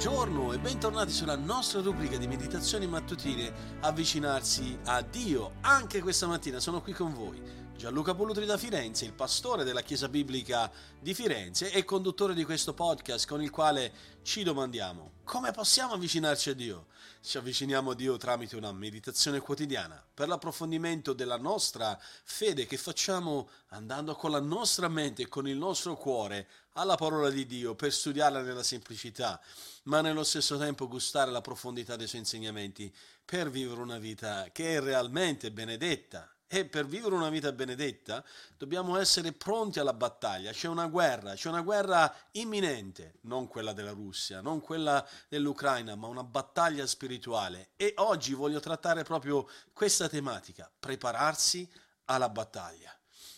Buongiorno e bentornati sulla nostra rubrica di meditazioni mattutine avvicinarsi a Dio. Anche questa mattina sono qui con voi Gianluca Polutri da Firenze, il pastore della Chiesa Biblica di Firenze e conduttore di questo podcast con il quale ci domandiamo come possiamo avvicinarci a Dio? Ci avviciniamo a Dio tramite una meditazione quotidiana per l'approfondimento della nostra fede che facciamo andando con la nostra mente e con il nostro cuore alla parola di Dio per studiarla nella semplicità, ma nello stesso tempo gustare la profondità dei suoi insegnamenti per vivere una vita che è realmente benedetta e per vivere una vita benedetta dobbiamo essere pronti alla battaglia. C'è una guerra, c'è una guerra imminente, non quella della Russia, non quella dell'Ucraina, ma una battaglia spirituale. E oggi voglio trattare proprio questa tematica, prepararsi alla battaglia.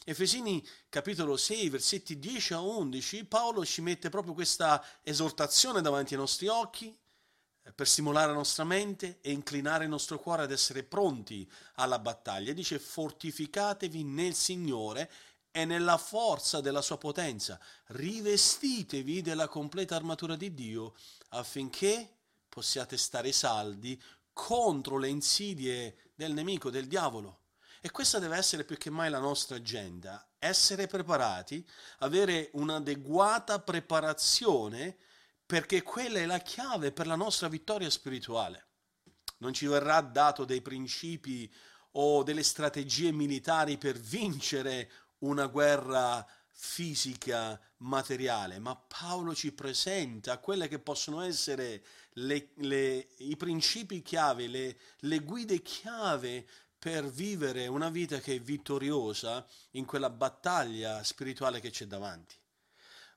Efesini capitolo 6, versetti 10 a 11, Paolo ci mette proprio questa esortazione davanti ai nostri occhi per stimolare la nostra mente e inclinare il nostro cuore ad essere pronti alla battaglia. Dice fortificatevi nel Signore e nella forza della sua potenza, rivestitevi della completa armatura di Dio affinché possiate stare saldi contro le insidie del nemico, del diavolo. E questa deve essere più che mai la nostra agenda, essere preparati, avere un'adeguata preparazione perché quella è la chiave per la nostra vittoria spirituale. Non ci verrà dato dei principi o delle strategie militari per vincere una guerra fisica, materiale, ma Paolo ci presenta quelle che possono essere le, le, i principi chiave, le, le guide chiave per vivere una vita che è vittoriosa in quella battaglia spirituale che c'è davanti.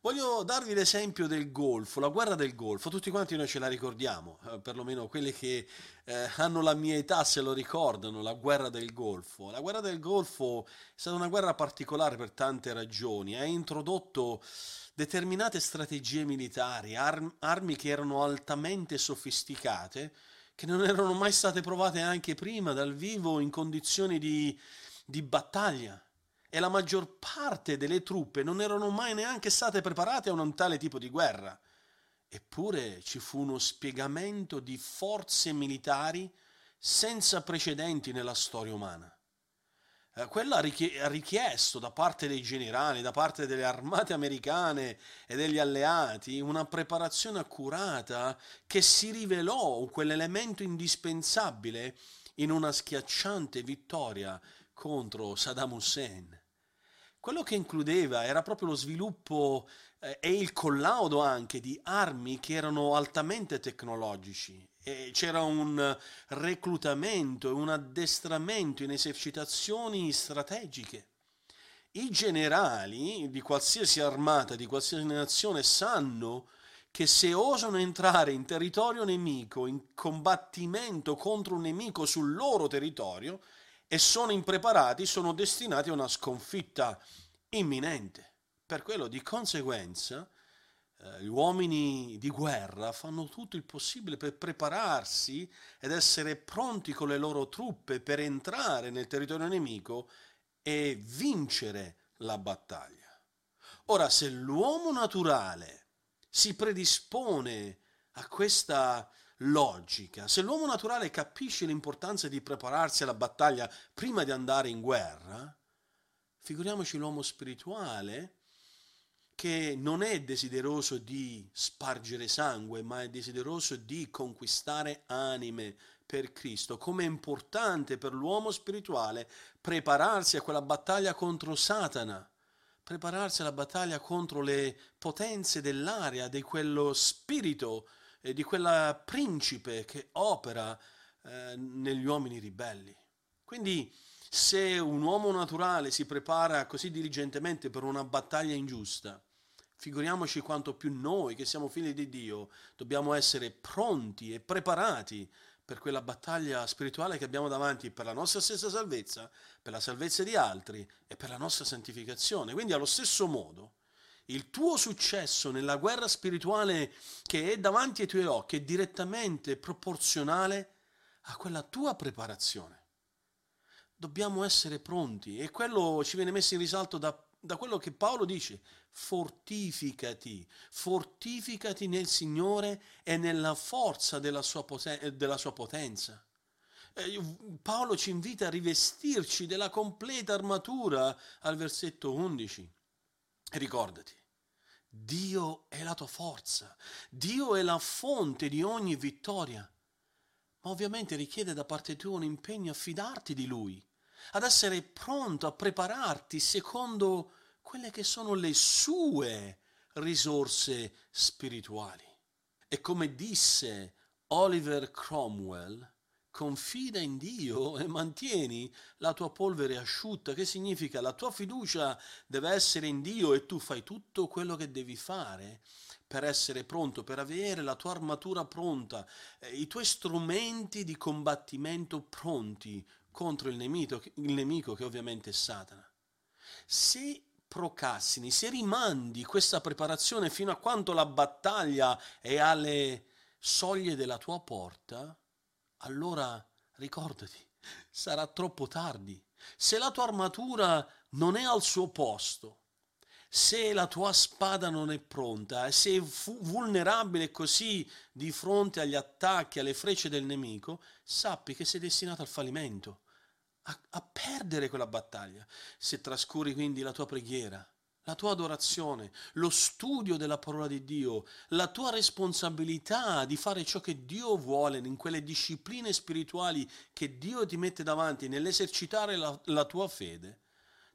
Voglio darvi l'esempio del Golfo, la guerra del Golfo, tutti quanti noi ce la ricordiamo, eh, perlomeno quelli che eh, hanno la mia età se lo ricordano, la guerra del Golfo. La guerra del Golfo è stata una guerra particolare per tante ragioni, ha introdotto determinate strategie militari, arm- armi che erano altamente sofisticate, che non erano mai state provate anche prima dal vivo in condizioni di, di battaglia e la maggior parte delle truppe non erano mai neanche state preparate a un tale tipo di guerra. Eppure ci fu uno spiegamento di forze militari senza precedenti nella storia umana. Eh, quello ha richiesto da parte dei generali, da parte delle armate americane e degli alleati una preparazione accurata che si rivelò quell'elemento indispensabile in una schiacciante vittoria contro Saddam Hussein. Quello che includeva era proprio lo sviluppo eh, e il collaudo anche di armi che erano altamente tecnologici. E c'era un reclutamento e un addestramento in esercitazioni strategiche. I generali di qualsiasi armata, di qualsiasi nazione, sanno che se osano entrare in territorio nemico, in combattimento contro un nemico sul loro territorio, e sono impreparati, sono destinati a una sconfitta imminente. Per quello, di conseguenza, eh, gli uomini di guerra fanno tutto il possibile per prepararsi ed essere pronti con le loro truppe per entrare nel territorio nemico e vincere la battaglia. Ora, se l'uomo naturale si predispone a questa logica. Se l'uomo naturale capisce l'importanza di prepararsi alla battaglia prima di andare in guerra, figuriamoci l'uomo spirituale che non è desideroso di spargere sangue, ma è desideroso di conquistare anime per Cristo. Come è importante per l'uomo spirituale prepararsi a quella battaglia contro Satana, prepararsi alla battaglia contro le potenze dell'aria, di quello spirito eh, di quella principe che opera eh, negli uomini ribelli. Quindi se un uomo naturale si prepara così diligentemente per una battaglia ingiusta, figuriamoci quanto più noi che siamo figli di Dio dobbiamo essere pronti e preparati per quella battaglia spirituale che abbiamo davanti per la nostra stessa salvezza, per la salvezza di altri e per la nostra santificazione. Quindi allo stesso modo il tuo successo nella guerra spirituale che è davanti ai tuoi occhi è direttamente proporzionale a quella tua preparazione. Dobbiamo essere pronti e quello ci viene messo in risalto da da quello che Paolo dice, fortificati, fortificati nel Signore e nella forza della sua, poten- della sua potenza. Eh, Paolo ci invita a rivestirci della completa armatura al versetto 11. Ricordati, Dio è la tua forza, Dio è la fonte di ogni vittoria, ma ovviamente richiede da parte tua un impegno a fidarti di Lui ad essere pronto a prepararti secondo quelle che sono le sue risorse spirituali. E come disse Oliver Cromwell, confida in Dio e mantieni la tua polvere asciutta, che significa la tua fiducia deve essere in Dio e tu fai tutto quello che devi fare per essere pronto, per avere la tua armatura pronta, eh, i tuoi strumenti di combattimento pronti contro il nemico, il nemico che ovviamente è Satana. Se procrastini, se rimandi questa preparazione fino a quando la battaglia è alle soglie della tua porta, allora ricordati, sarà troppo tardi. Se la tua armatura non è al suo posto, se la tua spada non è pronta, sei vulnerabile così di fronte agli attacchi, alle frecce del nemico, sappi che sei destinato al fallimento a, a perdere quella battaglia. Se trascuri quindi la tua preghiera, la tua adorazione, lo studio della parola di Dio, la tua responsabilità di fare ciò che Dio vuole in quelle discipline spirituali che Dio ti mette davanti nell'esercitare la, la tua fede,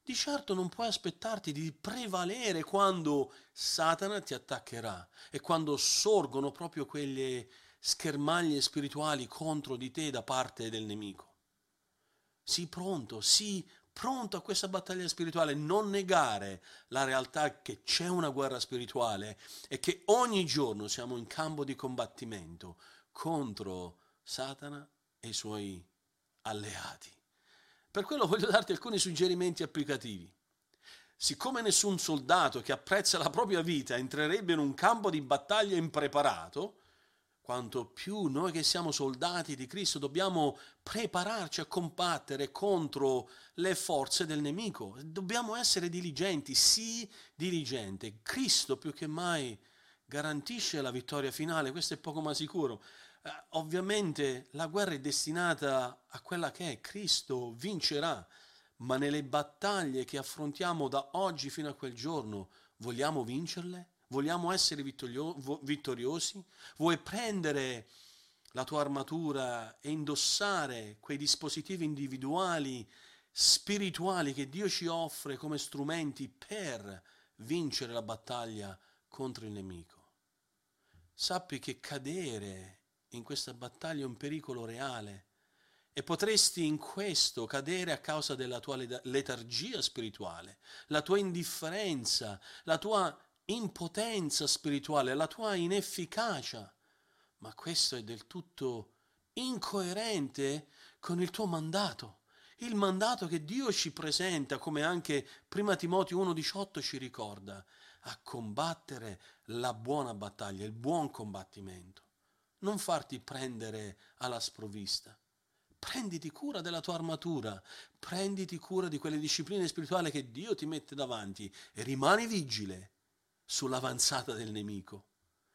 di certo non puoi aspettarti di prevalere quando Satana ti attaccherà e quando sorgono proprio quelle schermaglie spirituali contro di te da parte del nemico. Sii pronto, sii pronto a questa battaglia spirituale, non negare la realtà che c'è una guerra spirituale e che ogni giorno siamo in campo di combattimento contro Satana e i suoi alleati. Per quello voglio darti alcuni suggerimenti applicativi. Siccome nessun soldato che apprezza la propria vita entrerebbe in un campo di battaglia impreparato, quanto più noi che siamo soldati di Cristo dobbiamo prepararci a combattere contro le forze del nemico. Dobbiamo essere diligenti, sì, diligente. Cristo più che mai garantisce la vittoria finale, questo è poco ma sicuro. Eh, ovviamente la guerra è destinata a quella che è, Cristo vincerà, ma nelle battaglie che affrontiamo da oggi fino a quel giorno, vogliamo vincerle? Vogliamo essere vittoriosi? Vuoi prendere la tua armatura e indossare quei dispositivi individuali, spirituali che Dio ci offre come strumenti per vincere la battaglia contro il nemico? Sappi che cadere in questa battaglia è un pericolo reale e potresti in questo cadere a causa della tua letargia spirituale, la tua indifferenza, la tua impotenza spirituale, la tua inefficacia. Ma questo è del tutto incoerente con il tuo mandato. Il mandato che Dio ci presenta, come anche prima Timoteo 1,18 ci ricorda, a combattere la buona battaglia, il buon combattimento. Non farti prendere alla sprovvista. Prenditi cura della tua armatura, prenditi cura di quelle discipline spirituali che Dio ti mette davanti e rimani vigile sull'avanzata del nemico.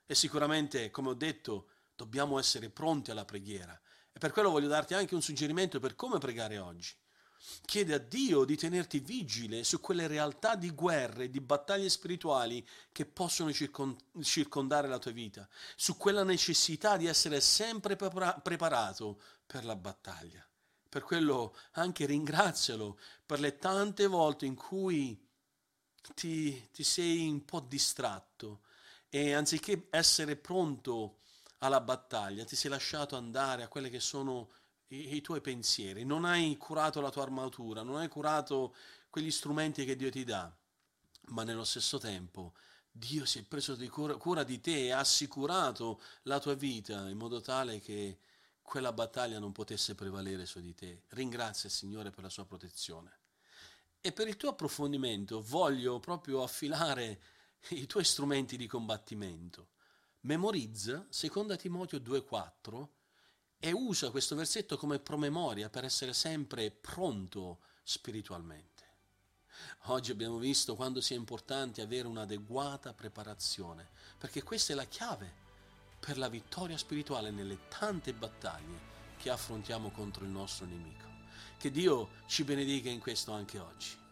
E sicuramente, come ho detto, dobbiamo essere pronti alla preghiera. E per quello voglio darti anche un suggerimento per come pregare oggi. Chiede a Dio di tenerti vigile su quelle realtà di guerre, di battaglie spirituali che possono circondare la tua vita, su quella necessità di essere sempre preparato per la battaglia. Per quello anche ringrazialo per le tante volte in cui ti, ti sei un po' distratto e anziché essere pronto alla battaglia ti sei lasciato andare a quelli che sono i, i tuoi pensieri, non hai curato la tua armatura, non hai curato quegli strumenti che Dio ti dà, ma nello stesso tempo Dio si è preso di cura, cura, di te e ha assicurato la tua vita in modo tale che quella battaglia non potesse prevalere su di te. Ringrazia il Signore per la sua protezione. E per il tuo approfondimento voglio proprio affilare i tuoi strumenti di combattimento. Memorizza 2 Timoteo 2,4 e usa questo versetto come promemoria per essere sempre pronto spiritualmente. Oggi abbiamo visto quando sia importante avere un'adeguata preparazione, perché questa è la chiave per la vittoria spirituale nelle tante battaglie che affrontiamo contro il nostro nemico. Che Dio ci benedica in questo anche oggi.